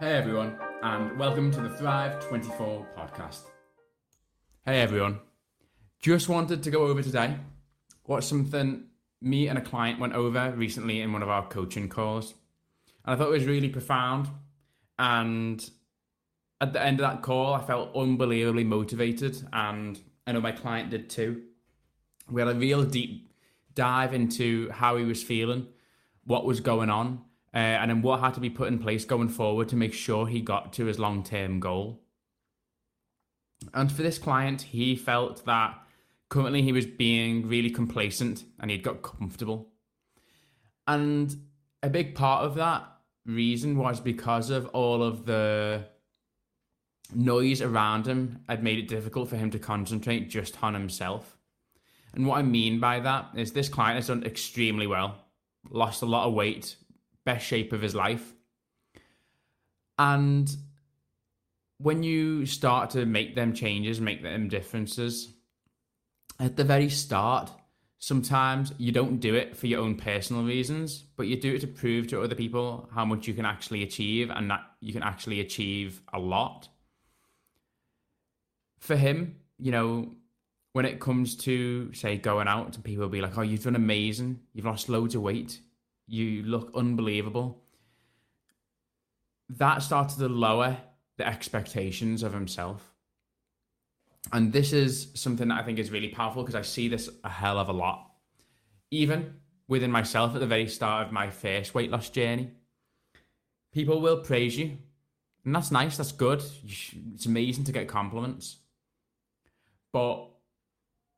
Hey everyone, and welcome to the Thrive 24 podcast. Hey everyone, just wanted to go over today what's something me and a client went over recently in one of our coaching calls. And I thought it was really profound. And at the end of that call, I felt unbelievably motivated, and I know my client did too. We had a real deep dive into how he was feeling, what was going on, uh, and then what had to be put in place going forward to make sure he got to his long term goal. And for this client, he felt that currently he was being really complacent and he'd got comfortable. And a big part of that reason was because of all of the noise around him had made it difficult for him to concentrate just on himself. And what I mean by that is this client has done extremely well, lost a lot of weight, best shape of his life. And when you start to make them changes, make them differences, at the very start, sometimes you don't do it for your own personal reasons, but you do it to prove to other people how much you can actually achieve and that you can actually achieve a lot. For him, you know, when it comes to say going out and people will be like, "Oh, you've done amazing. You've lost loads of weight. You look unbelievable." That started to lower the expectations of himself. And this is something that I think is really powerful because I see this a hell of a lot. Even within myself at the very start of my first weight loss journey, people will praise you. And that's nice, that's good. It's amazing to get compliments. But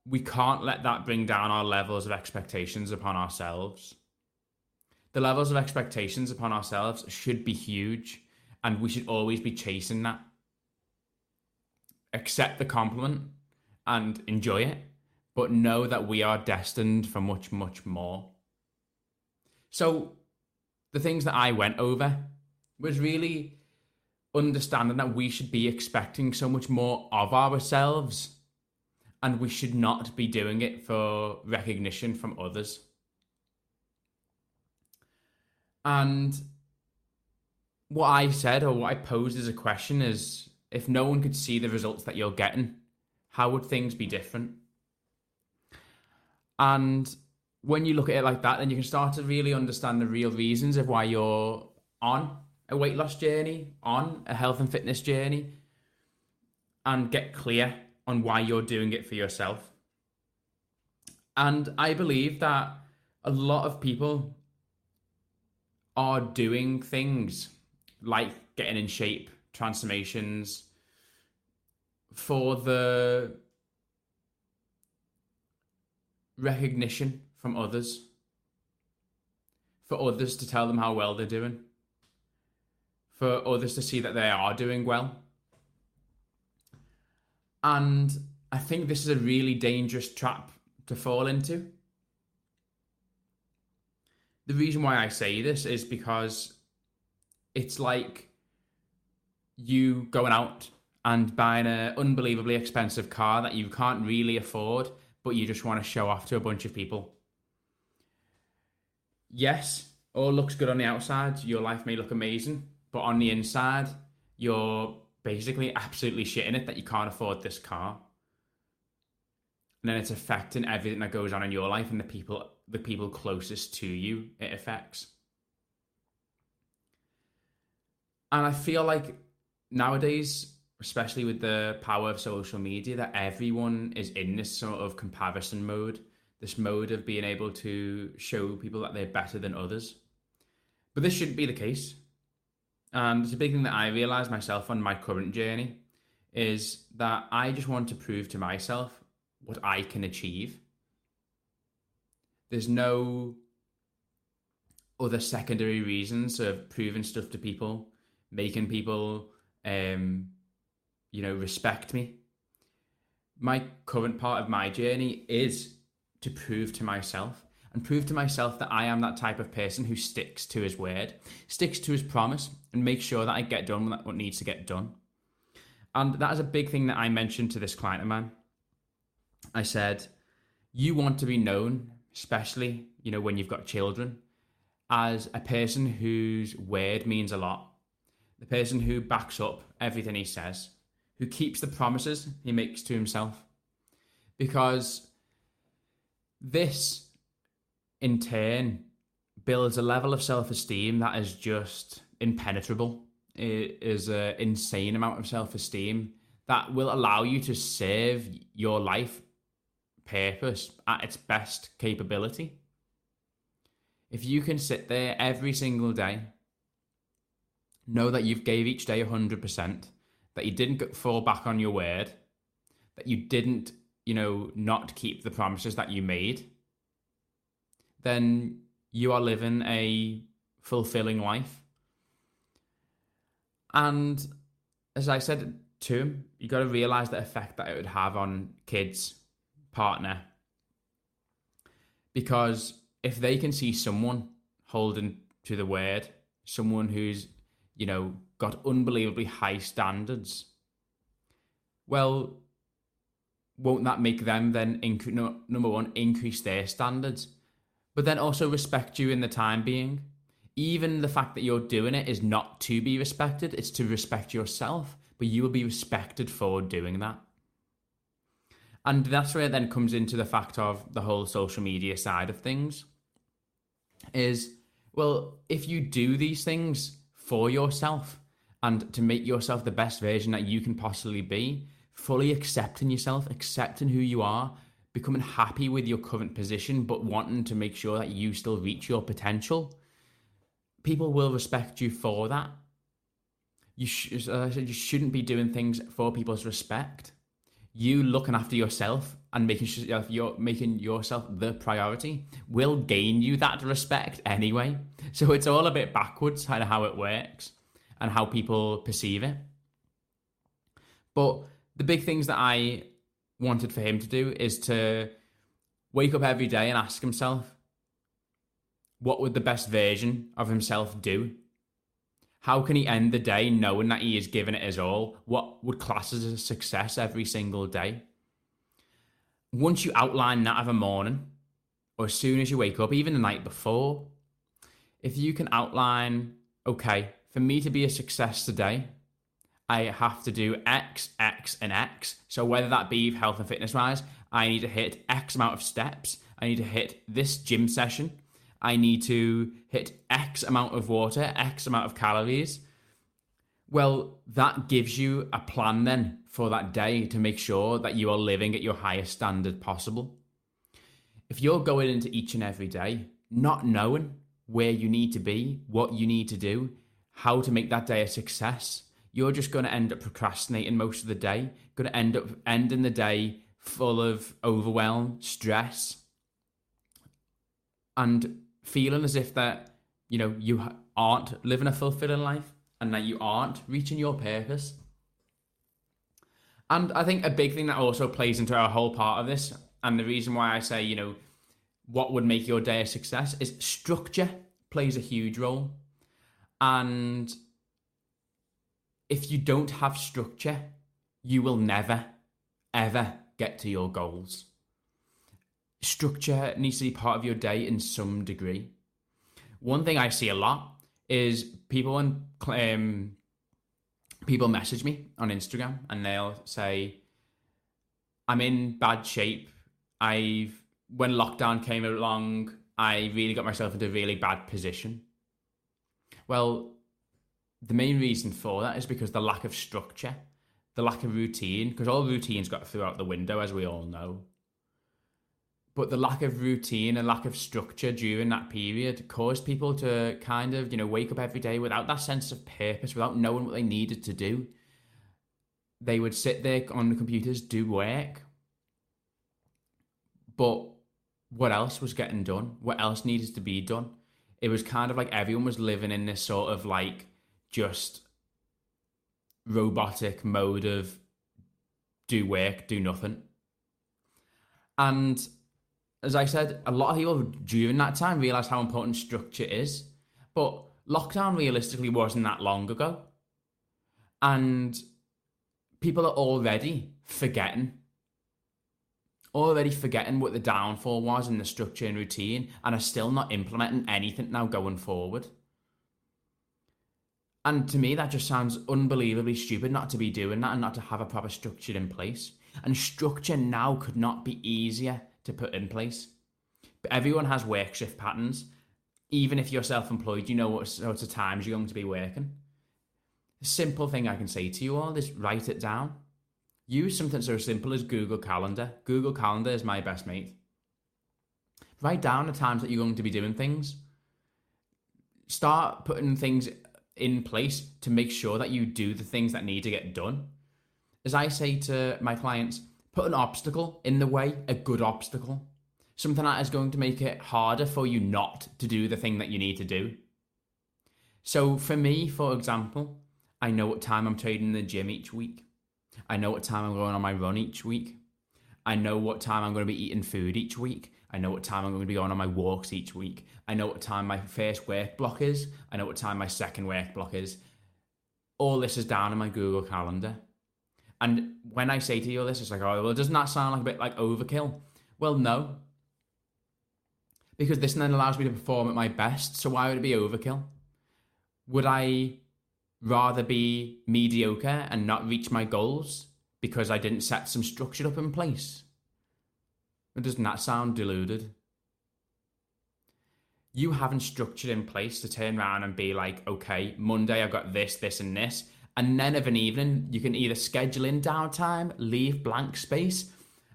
we can't let that bring down our levels of expectations upon ourselves. The levels of expectations upon ourselves should be huge, and we should always be chasing that accept the compliment and enjoy it, but know that we are destined for much, much more. So, the things that I went over was really understanding that we should be expecting so much more of ourselves and we should not be doing it for recognition from others. And what I said or what I posed as a question is if no one could see the results that you're getting, how would things be different? And when you look at it like that, then you can start to really understand the real reasons of why you're on a weight loss journey, on a health and fitness journey, and get clear on why you're doing it for yourself. And I believe that a lot of people are doing things like getting in shape, transformations for the recognition from others, for others to tell them how well they're doing, for others to see that they are doing well. And I think this is a really dangerous trap to fall into. The reason why I say this is because it's like you going out and buying an unbelievably expensive car that you can't really afford, but you just want to show off to a bunch of people. Yes, all looks good on the outside. Your life may look amazing, but on the inside, you're basically absolutely shitting it that you can't afford this car. And then it's affecting everything that goes on in your life and the people the people closest to you it affects. And I feel like nowadays, especially with the power of social media, that everyone is in this sort of comparison mode, this mode of being able to show people that they're better than others. But this shouldn't be the case. And it's a big thing that I realized myself on my current journey is that I just want to prove to myself what I can achieve. There's no other secondary reasons of proving stuff to people making people, um, you know, respect me. My current part of my journey is to prove to myself and prove to myself that I am that type of person who sticks to his word, sticks to his promise, and makes sure that I get done what needs to get done. And that is a big thing that I mentioned to this client of mine. I said, You want to be known, especially, you know, when you've got children, as a person whose word means a lot the person who backs up everything he says, who keeps the promises he makes to himself. Because this, in turn, builds a level of self esteem that is just impenetrable. It is an insane amount of self esteem that will allow you to serve your life purpose at its best capability. If you can sit there every single day, know that you've gave each day 100%, that you didn't fall back on your word, that you didn't, you know, not keep the promises that you made, then you are living a fulfilling life. And as I said to him, you got to realize the effect that it would have on kids, partner. Because if they can see someone holding to the word, someone who's, you know, got unbelievably high standards, well, won't that make them then, inc- no, number one, increase their standards, but then also respect you in the time being? Even the fact that you're doing it is not to be respected, it's to respect yourself, but you will be respected for doing that. And that's where it then comes into the fact of the whole social media side of things. Is, well, if you do these things for yourself and to make yourself the best version that you can possibly be, fully accepting yourself, accepting who you are, becoming happy with your current position, but wanting to make sure that you still reach your potential, people will respect you for that. You, sh- as I said, you shouldn't be doing things for people's respect. You looking after yourself and making sure uh, you're making yourself the priority will gain you that respect anyway. So it's all a bit backwards, kind of how it works and how people perceive it. But the big things that I wanted for him to do is to wake up every day and ask himself, what would the best version of himself do? How can he end the day knowing that he has given it his all? What would class as a success every single day? Once you outline that of a morning, or as soon as you wake up, even the night before, if you can outline, okay, for me to be a success today, I have to do X, X, and X. So whether that be health and fitness wise, I need to hit X amount of steps. I need to hit this gym session. I need to hit X amount of water, X amount of calories. Well, that gives you a plan then for that day to make sure that you are living at your highest standard possible. If you're going into each and every day not knowing where you need to be, what you need to do, how to make that day a success, you're just going to end up procrastinating most of the day, going to end up ending the day full of overwhelm, stress, and feeling as if that you know you aren't living a fulfilling life and that you aren't reaching your purpose. And I think a big thing that also plays into our whole part of this, and the reason why I say, you know, what would make your day a success is structure plays a huge role. And if you don't have structure, you will never, ever get to your goals. Structure needs to be part of your day in some degree. One thing I see a lot is people and um, people message me on Instagram and they'll say, "I'm in bad shape. I've when lockdown came along, I really got myself into a really bad position." Well, the main reason for that is because the lack of structure, the lack of routine, because all routines got throughout the window, as we all know. But the lack of routine and lack of structure during that period caused people to kind of, you know, wake up every day without that sense of purpose, without knowing what they needed to do. They would sit there on the computers, do work. But what else was getting done? What else needed to be done? It was kind of like everyone was living in this sort of like just robotic mode of do work, do nothing. And as I said, a lot of people during that time realized how important structure is. But lockdown realistically wasn't that long ago. And people are already forgetting, already forgetting what the downfall was in the structure and routine, and are still not implementing anything now going forward. And to me, that just sounds unbelievably stupid not to be doing that and not to have a proper structure in place. And structure now could not be easier to put in place. But everyone has work shift patterns. Even if you're self employed, you know what sorts of times you're going to be working. Simple thing I can say to you all is write it down. Use something so as simple as Google Calendar. Google Calendar is my best mate. Write down the times that you're going to be doing things. Start putting things in place to make sure that you do the things that need to get done. As I say to my clients, put an obstacle in the way, a good obstacle, something that is going to make it harder for you not to do the thing that you need to do. So for me, for example, I know what time I'm trading in the gym each week. I know what time I'm going on my run each week. I know what time I'm going to be eating food each week. I know what time I'm going to be going on my walks each week. I know what time my first work block is. I know what time my second work block is. All this is down in my Google Calendar. And when I say to you this, it's like, oh, well, doesn't that sound like a bit like overkill? Well, no. Because this then allows me to perform at my best. So why would it be overkill? Would I rather be mediocre and not reach my goals because I didn't set some structure up in place? Doesn't that sound deluded? You having structure in place to turn around and be like, okay, Monday I've got this, this, and this. And then of an evening, you can either schedule in downtime, leave blank space,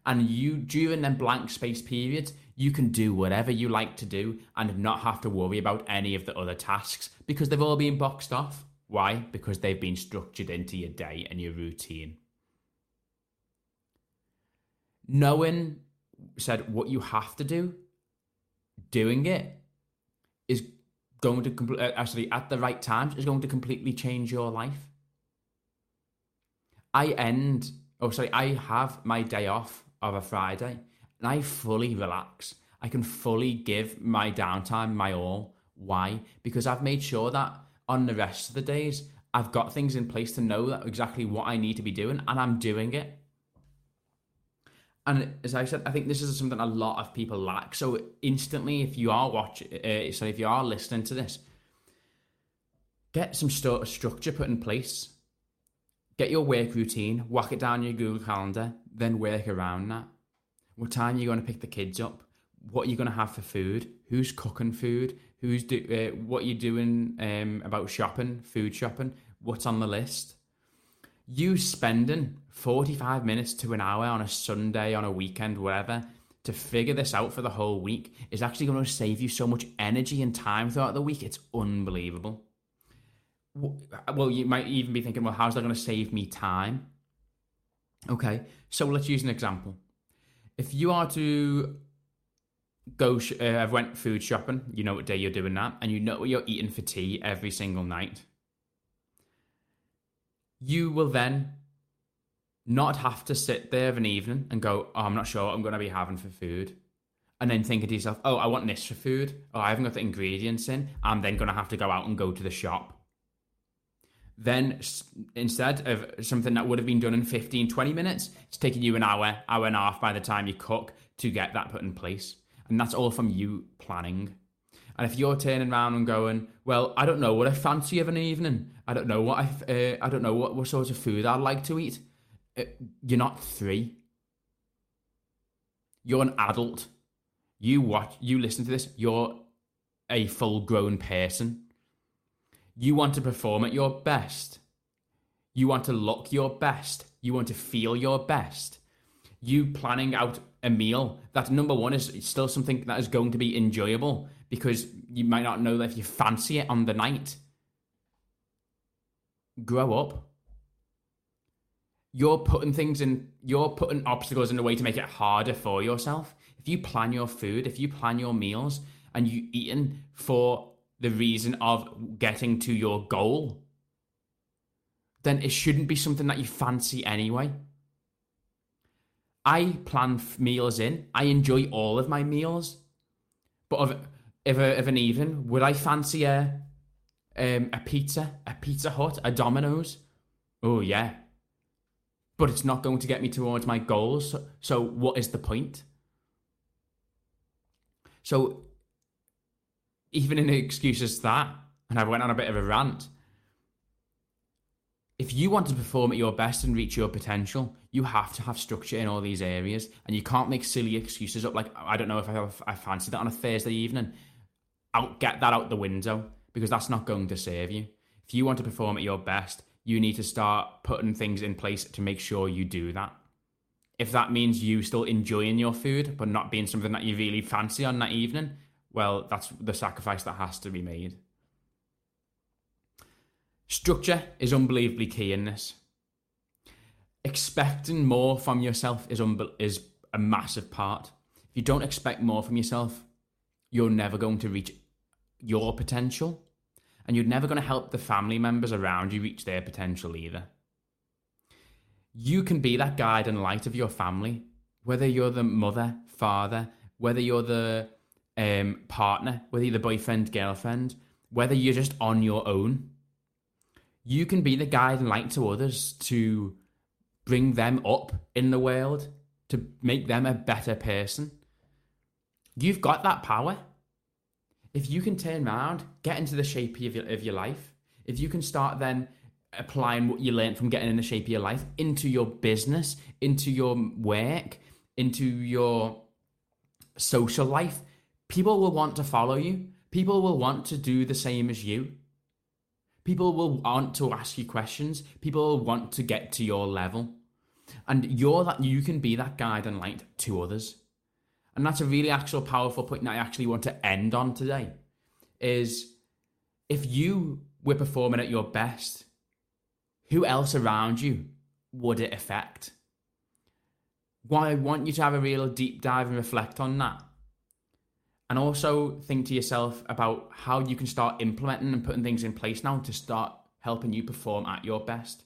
and you during them blank space periods, you can do whatever you like to do and not have to worry about any of the other tasks because they've all been boxed off. Why? Because they've been structured into your day and your routine. Knowing said what you have to do, doing it is going to uh, actually at the right times is going to completely change your life. I end, oh sorry, I have my day off of a Friday, and I fully relax. I can fully give my downtime my all. Why? Because I've made sure that on the rest of the days, I've got things in place to know that exactly what I need to be doing, and I'm doing it. And as I said, I think this is something a lot of people lack. So instantly, if you are watching, uh, so if you are listening to this, get some st- structure put in place. Get your work routine, whack it down your Google Calendar, then work around that. What time are you going to pick the kids up? What are you going to have for food? Who's cooking food? Who's do uh, what you doing um, about shopping, food shopping? What's on the list? you spending 45 minutes to an hour on a Sunday, on a weekend, whatever, to figure this out for the whole week is actually going to save you so much energy and time throughout the week. It's unbelievable. Well, you might even be thinking, well, how's that going to save me time? Okay, so let's use an example. If you are to go, sh- uh, went food shopping, you know what day you're doing that, and you know what you're eating for tea every single night you will then not have to sit there of an evening and go, oh, I'm not sure what I'm going to be having for food. And then thinking to yourself, oh, I want this for food. Oh, I haven't got the ingredients in. I'm then going to have to go out and go to the shop. Then instead of something that would have been done in 15, 20 minutes, it's taking you an hour, hour and a half by the time you cook to get that put in place. And that's all from you planning. And if you're turning around and going, well, I don't know what I fancy of an evening. I don't know what I, uh, I don't know what, what sort of food I'd like to eat. Uh, you're not three. You're an adult. You watch, you listen to this. You're a full grown person. You want to perform at your best. You want to look your best. You want to feel your best. You planning out a meal that number one is still something that is going to be enjoyable because you might not know if you fancy it on the night. Grow up. You're putting things in, you're putting obstacles in the way to make it harder for yourself. If you plan your food, if you plan your meals and you eating for the reason of getting to your goal, then it shouldn't be something that you fancy anyway. I plan meals in. I enjoy all of my meals, but of if, a, if an evening, would I fancy a um, a pizza, a Pizza Hut, a Domino's? Oh yeah, but it's not going to get me towards my goals. So, so what is the point? So even in excuses that, and I went on a bit of a rant. if you want to perform at your best and reach your potential, you have to have structure in all these areas, and you can't make silly excuses up. Like I don't know if I, I fancy that on a Thursday evening. Out, get that out the window because that's not going to serve you. If you want to perform at your best, you need to start putting things in place to make sure you do that. If that means you still enjoying your food but not being something that you really fancy on that evening, well, that's the sacrifice that has to be made. Structure is unbelievably key in this. Expecting more from yourself is unbe- is a massive part. If you don't expect more from yourself, you're never going to reach your potential and you're never going to help the family members around you reach their potential either. You can be that guide and light of your family, whether you're the mother, father, whether you're the um, partner, whether you're the boyfriend, girlfriend, whether you're just on your own. You can be the guide and light to others to bring them up in the world, to make them a better person. You've got that power if you can turn around, get into the shape of your, of your life, if you can start then applying what you learned from getting in the shape of your life into your business, into your work, into your social life, people will want to follow you. People will want to do the same as you. People will want to ask you questions. People will want to get to your level. And you're that you can be that guide and light to others and that's a really actual powerful point that I actually want to end on today, is if you were performing at your best, who else around you would it affect? Well, I want you to have a real deep dive and reflect on that. And also think to yourself about how you can start implementing and putting things in place now to start helping you perform at your best.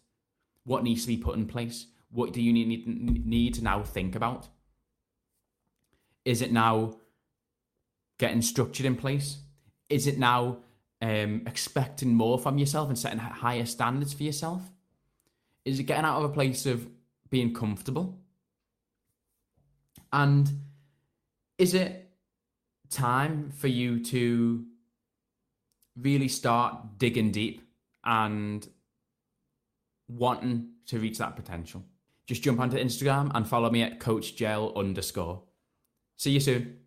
What needs to be put in place? What do you need, need to now think about? Is it now getting structured in place? Is it now um, expecting more from yourself and setting higher standards for yourself? Is it getting out of a place of being comfortable? And is it time for you to really start digging deep and wanting to reach that potential? Just jump onto Instagram and follow me at coachgel underscore. See you soon.